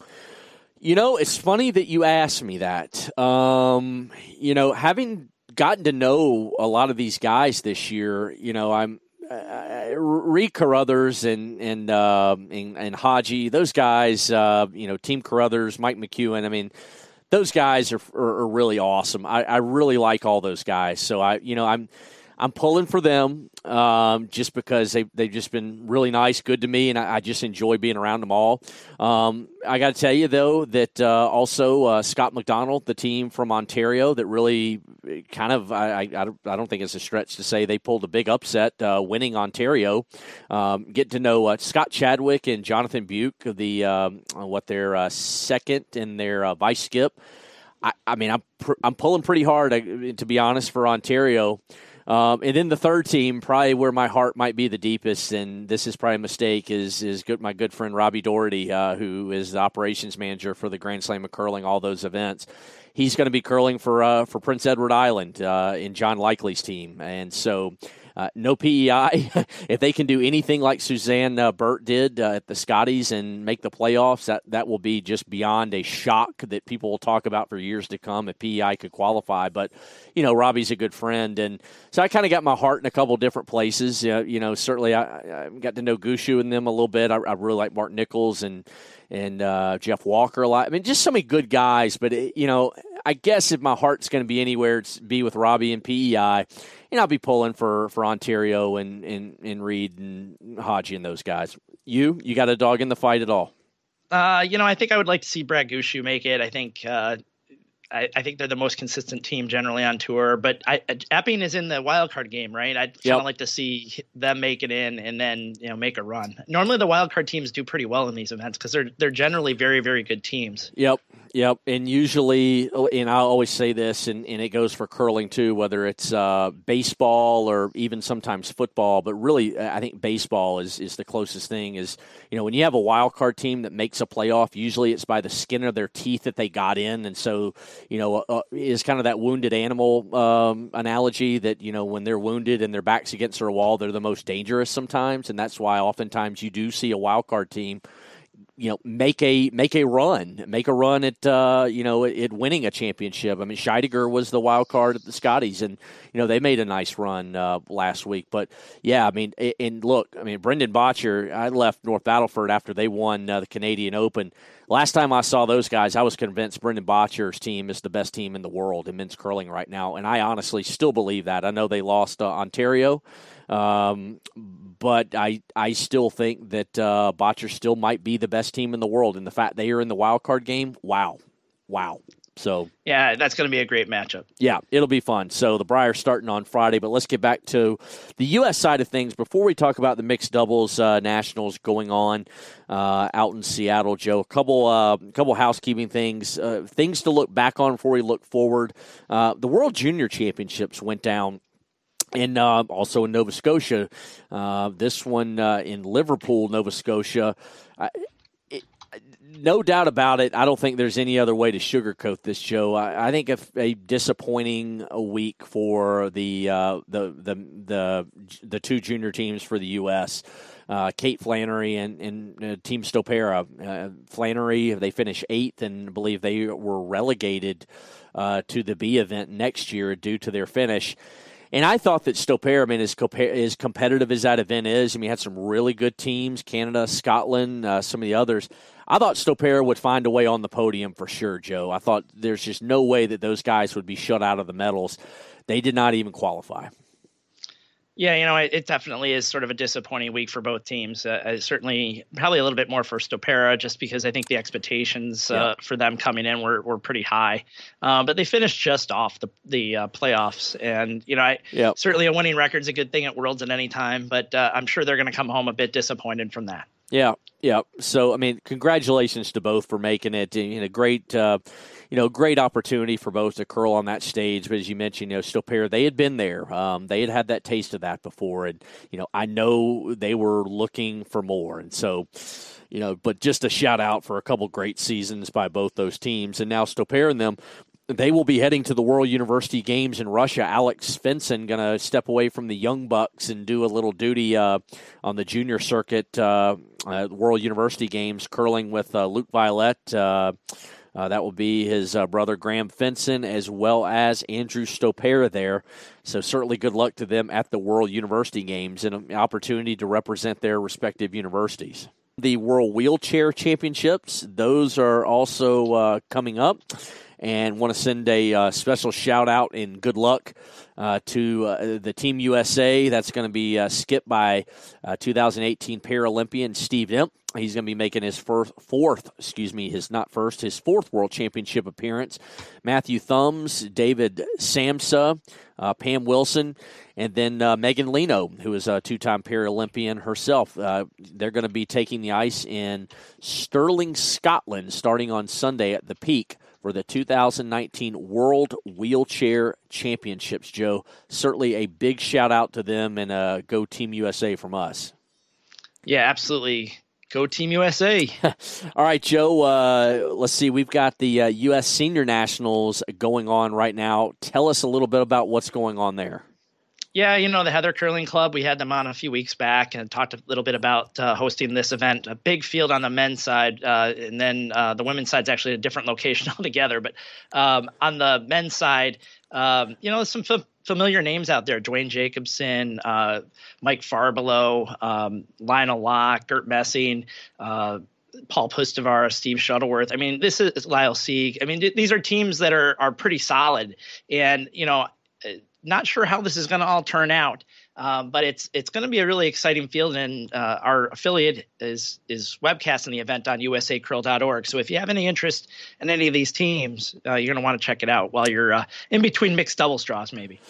You know, it's funny that you asked me that. Um, you know, having gotten to know a lot of these guys this year, you know, I'm uh, Reed Carruthers and and, uh, and and Haji, those guys, uh, you know, Team Carruthers, Mike McEwen. I mean, those guys are are, are really awesome. I, I really like all those guys. So I, you know, I'm I'm pulling for them um, just because they they've just been really nice, good to me, and I, I just enjoy being around them all. Um, I got to tell you though that uh, also uh, Scott McDonald, the team from Ontario, that really kind of I, I, I, don't think it's a stretch to say they pulled a big upset, uh, winning Ontario. Um, get to know uh, Scott Chadwick and Jonathan Beuk, the um, what their uh, second and their uh, vice skip. I, I mean, I'm pr- I'm pulling pretty hard to be honest for Ontario. Um, and then the third team, probably where my heart might be the deepest, and this is probably a mistake, is is good, my good friend Robbie Doherty, uh, who is the operations manager for the Grand Slam of curling, all those events. He's going to be curling for uh, for Prince Edward Island uh, in John Likely's team, and so uh, no PEI. if they can do anything like Suzanne uh, Birt did uh, at the Scotties and make the playoffs, that, that will be just beyond a shock that people will talk about for years to come if PEI could qualify. But, you know, Robbie's a good friend. And so I kind of got my heart in a couple different places. you know, certainly I, I, got to know Gushue and them a little bit. I, I really like Mark Nichols and and uh, Jeff Walker a lot. I mean, just so many good guys. But it, you know, I guess if my heart's going to be anywhere, it's be with Robbie and PEI, and I'll be pulling for for Ontario and and, and Reed and Haji and those guys. You you got a dog in the fight at all? Uh, you know, I think I would like to see Brad Gushue make it. I think uh, I, I, think they're the most consistent team generally on tour. But I, Epping is in the wild card game, right? I'd kind of like to see them make it in and then you know make a run. Normally, the wild card teams do pretty well in these events because they're they're generally very very good teams. Yep, yep. And usually, and I always say this, and, and it goes for curling too, whether it's uh, baseball or even sometimes football. But really, I think baseball is is the closest thing. Is you know when you have a wild card team that makes a playoff, usually it's by the skin of their teeth that they got in, and so you know, uh, uh, is kind of that wounded animal um, analogy that, you know, when they're wounded and their back's against their wall, they're the most dangerous sometimes. And that's why oftentimes you do see a wild card team you know make a make a run make a run at uh, you know at winning a championship. I mean scheidegger was the wild card at the scotties and you know they made a nice run uh, last week. But yeah i mean and look i mean brendan Bottcher, i left north battleford after they won uh, the canadian open. Last time i saw those guys i was convinced brendan Bottcher's team is the best team in the world in men's curling right now and i honestly still believe that. I know they lost uh, ontario um, but I I still think that uh, Bottcher still might be the best team in the world, and the fact they are in the wild card game, wow, wow. So yeah, that's going to be a great matchup. Yeah, it'll be fun. So the Brier starting on Friday, but let's get back to the U.S. side of things before we talk about the mixed doubles uh, nationals going on uh, out in Seattle. Joe, a couple uh, couple housekeeping things, uh, things to look back on before we look forward. Uh, the World Junior Championships went down and uh, also in Nova Scotia. Uh, this one uh, in Liverpool, Nova Scotia. It, no doubt about it. I don't think there's any other way to sugarcoat this, Joe. I, I think a, a disappointing week for the, uh, the the the the two junior teams for the U.S. Uh, Kate Flannery and, and uh, Team Stopera. Uh, Flannery, they finished eighth and believe they were relegated uh, to the B event next year due to their finish. And I thought that Stopera, I mean, as, as competitive as that event is, I mean, had some really good teams Canada, Scotland, uh, some of the others. I thought Stopera would find a way on the podium for sure, Joe. I thought there's just no way that those guys would be shut out of the medals. They did not even qualify. Yeah, you know, it, it, definitely is sort of a disappointing week for both teams. Uh, uh, certainly, probably a little bit more for Stopera, just because I think the expectations uh, for them coming in were, were pretty high. Uh, but they finished just off the the uh, playoffs, and you know, I yep. certainly a winning record is a good thing at Worlds at any time. But uh, I'm sure they're going to come home a bit disappointed from that. Yeah, yeah. So I mean, congratulations to both for making it. You know, great you know, great opportunity for both to curl on that stage. But as you mentioned, you know, Stopera, they had been there. Um, they had had that taste of that before. And, you know, I know they were looking for more. And so, you know, but just a shout out for a couple great seasons by both those teams. And now Stopera and them, they will be heading to the World University Games in Russia. Alex Fenson going to step away from the Young Bucks and do a little duty uh, on the junior circuit, uh, uh, World University Games, curling with uh, Luc Violette. Uh, that will be his uh, brother Graham Fenson as well as Andrew Stopera there. So certainly good luck to them at the World University Games and an opportunity to represent their respective universities. The World Wheelchair Championships, those are also uh, coming up. And want to send a uh, special shout out and good luck uh, to uh, the Team USA. That's going to be skipped by 2018 Paralympian Steve Emt. He's going to be making his first, fourth, excuse me, his not first, his fourth World Championship appearance. Matthew Thums, David Samsa, uh, Pam Wilson, and then uh, Meghan Lino, who is a two-time Paralympian herself. Uh, they're going to be taking the ice in Stirling, Scotland, starting on Sunday at the Peak for the 2019 World Wheelchair Championships. Joe, certainly a big shout out to them and uh, go Team USA from us. Yeah, absolutely. Go Team USA. All right, Joe. Uh, let's see. We've got the uh, U.S. Senior Nationals going on right now. Tell us a little bit about what's going on there. Yeah, you know the Heather Curling Club. We had them on a few weeks back and talked a little bit about uh, hosting this event. A big field on the men's side, uh, and then uh, the women's side is actually a different location altogether. But um, on the men's side, um, you know, some f- familiar names out there: Dwayne Jacobson, uh, Mike Farbelow, um, Lionel Locke, Gert Messing. Uh, Paul Pustovar, Steve Shuttleworth. I mean, this is Lyle Sieg. I mean, th- these are teams that are are pretty solid, and you know, not sure how this is going to all turn out, um, but it's it's going to be a really exciting field. And uh, our affiliate is is webcasting the event on usacurl.org. So if you have any interest in any of these teams, uh, you're going to want to check it out while you're uh, in between mixed double straws, maybe.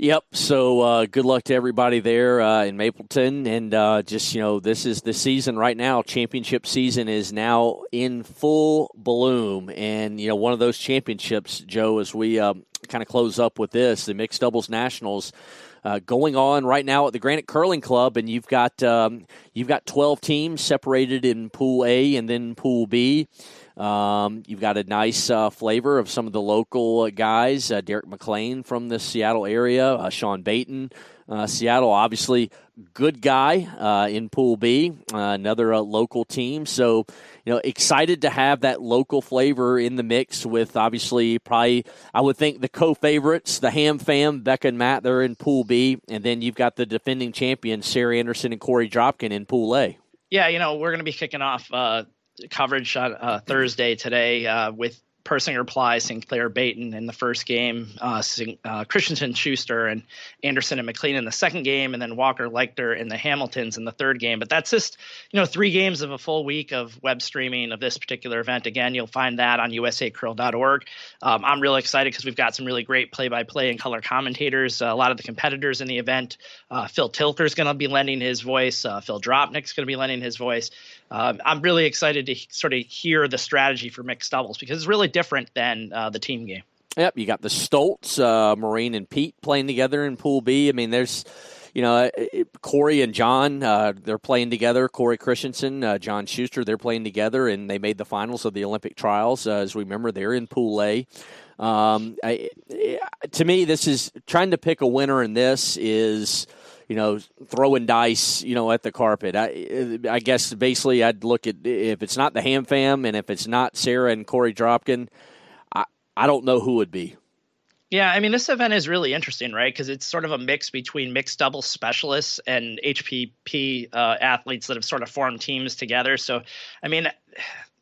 Yep. So uh, good luck to everybody there uh, in Mapleton, and uh, just you know, this is the season right now. Championship season is now in full bloom, and you know, one of those championships, Joe, as we um, kind of close up with this, the mixed doubles nationals. Uh, going on right now at the Granite Curling Club, and you've got um, you've got twelve teams separated in Pool A and then Pool B. Um, you've got a nice uh, flavor of some of the local guys. Uh, Derek McLean from the Seattle area, uh, Sean Beighton, uh, Seattle, obviously good guy uh, in Pool B, another local team. So, you know, excited to have that local flavor in the mix with obviously probably I would think the co-favorites, the Ham Fam, Becca and Matt, they're in Pool B, and then you've got the defending champions Sarah Anderson and Korey Dropkin in Pool A. Yeah, you know, we're going to be kicking off uh, coverage on uh, Thursday today uh, with Persinger Ply, Sinclair Beighton in the first game, uh, uh, Christensen Shuster and Anderson and McLean in the second game, and then Walker Leichter and the Hamiltons in the third game. But that's just, you know, three games of a full week of web streaming of this particular event. Again, you'll find that on usacurl.org. Um, I'm really excited because we've got some really great play by play and color commentators. Uh, a lot of the competitors in the event. Uh, Phil Tilker's going to be lending his voice, uh, Phil Dropnik's going to be lending his voice. Um, I'm really excited to sort of hear the strategy for mixed doubles because it's really different than uh, the team game. Yep, you got the Stolts, uh, Maureen and Pete playing together in Pool B. I mean, there's, you know, Cory and John, uh, they're playing together. Cory Christensen, uh, John Shuster, they're playing together, and they made the finals of the Olympic trials. Uh, as we remember, they're in Pool A. Um, I, to me, this is trying to pick a winner in this is – you know, throwing dice, you know, at the carpet. I, I guess basically I'd look at if it's not the Ham Fam and if it's not Sarah and Korey Dropkin, I, I don't know who would be. Yeah, I mean, this event is really interesting, right? Because it's sort of a mix between mixed double specialists and HPP uh, athletes that have sort of formed teams together. So, I mean,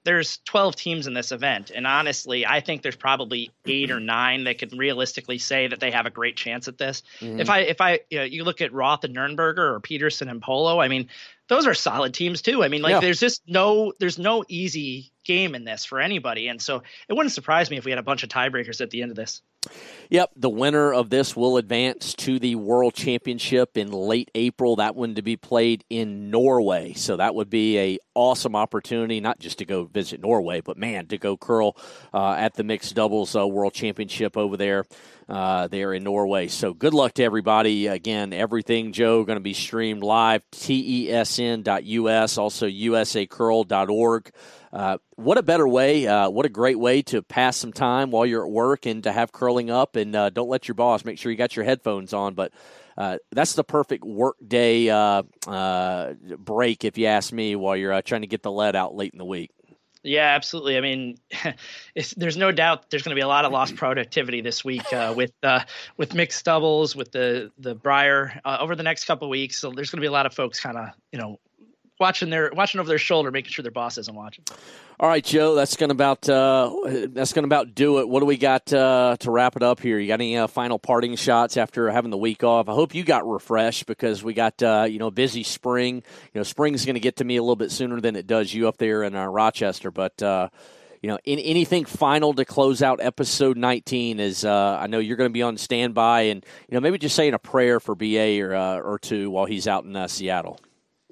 there's 12 teams in this event and honestly i think there's probably eight or nine that can realistically say that they have a great chance at this mm-hmm. if i if i you, know, you look at roth and nurnberger or peterson and polo i mean those are solid teams too i mean like yeah. there's just no there's no easy game in this for anybody and so it wouldn't surprise me if we had a bunch of tiebreakers at the end of this Yep, the winner of this will advance to the World Championship in late April. That one to be played in Norway. So that would be a awesome opportunity, not just to go visit Norway, but man, to go curl uh, at the mixed doubles uh, World Championship over there. Uh, there in Norway. So good luck to everybody. Again, everything, Joe, going to be streamed live, tesn.us, also usacurl.org. Uh, what a better way, uh, what a great way to pass some time while you're at work and to have curling up. And uh, don't let your boss make sure you got your headphones on. But uh, that's the perfect work day uh, uh, break, if you ask me, while you're trying to get the lead out late in the week. Yeah, absolutely. I mean, there's no doubt there's going to be a lot of lost productivity this week uh, with uh, with mixed doubles, with the the Brier uh, over the next couple weeks. So there's going to be a lot of folks kind of you know watching their watching over their shoulder, making sure their boss isn't watching. All right, Joe, that's going to about uh, that's to about do it. What do we got uh, to wrap it up here? You got any uh, final parting shots after having the week off? I hope you got refreshed because we got uh, you know busy spring. You know, spring's going to get to me a little bit sooner than it does you up there in uh, Rochester, but. Uh, you know, in, anything final to close out episode 19 is I know you're going to be on standby and, you know, maybe just saying a prayer for BA or, or two while he's out in Seattle.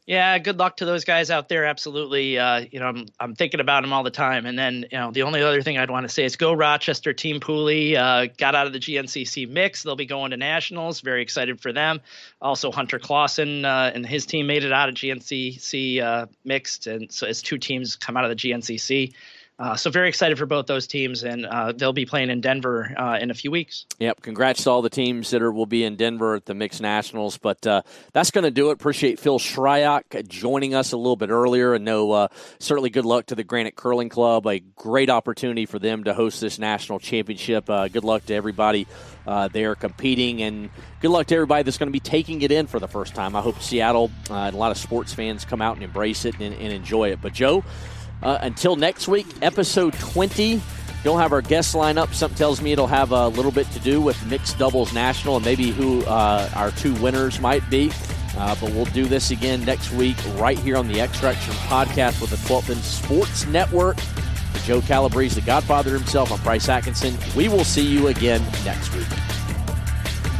Yeah, good luck to those guys out there. Absolutely. Uh, you know, I'm I'm thinking about them all the time. And then, you know, the only other thing I'd want to say is go Rochester. Team Pooley uh, got out of the GNCC mix. They'll be going to nationals. Very excited for them. Also, Hunter Clausen uh, and his team made it out of GNCC uh, mixed, and so as two teams come out of the GNCC. Uh, so very excited for both those teams, and uh, they'll be playing in Denver uh, in a few weeks. Yep, congrats to all the teams that are will be in Denver at the Mixed Nationals. But uh, that's going to do it. Appreciate Phil Shryock joining us a little bit earlier, and no, uh, certainly good luck to the Granite Curling Club. A great opportunity for them to host this national championship. Uh, good luck to everybody there competing, and good luck to everybody that's going to be taking it in for the first time. I hope Seattle and a lot of sports fans come out and embrace it and, and enjoy it. But Joe. Uh, until next week, episode 20. Don't have our guest lineup. Something tells me it'll have a little bit to do with mixed doubles national and maybe who uh, our two winners might be. Uh, but we'll do this again next week, right here on the Extra Extra podcast with the 12th End Sports Network. For Joe Calabrese, the Godfather himself, I'm Price Atkinson. We will see you again next week.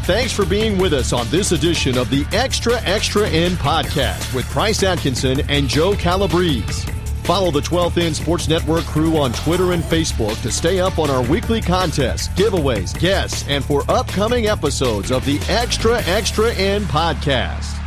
Thanks for being with us on this edition of the Extra Extra End podcast with Price Atkinson and Joe Calabrese. Follow the 12th End Sports Network crew on Twitter and Facebook to stay up on our weekly contests, giveaways, guests, and for upcoming episodes of the Extra Extra End podcast.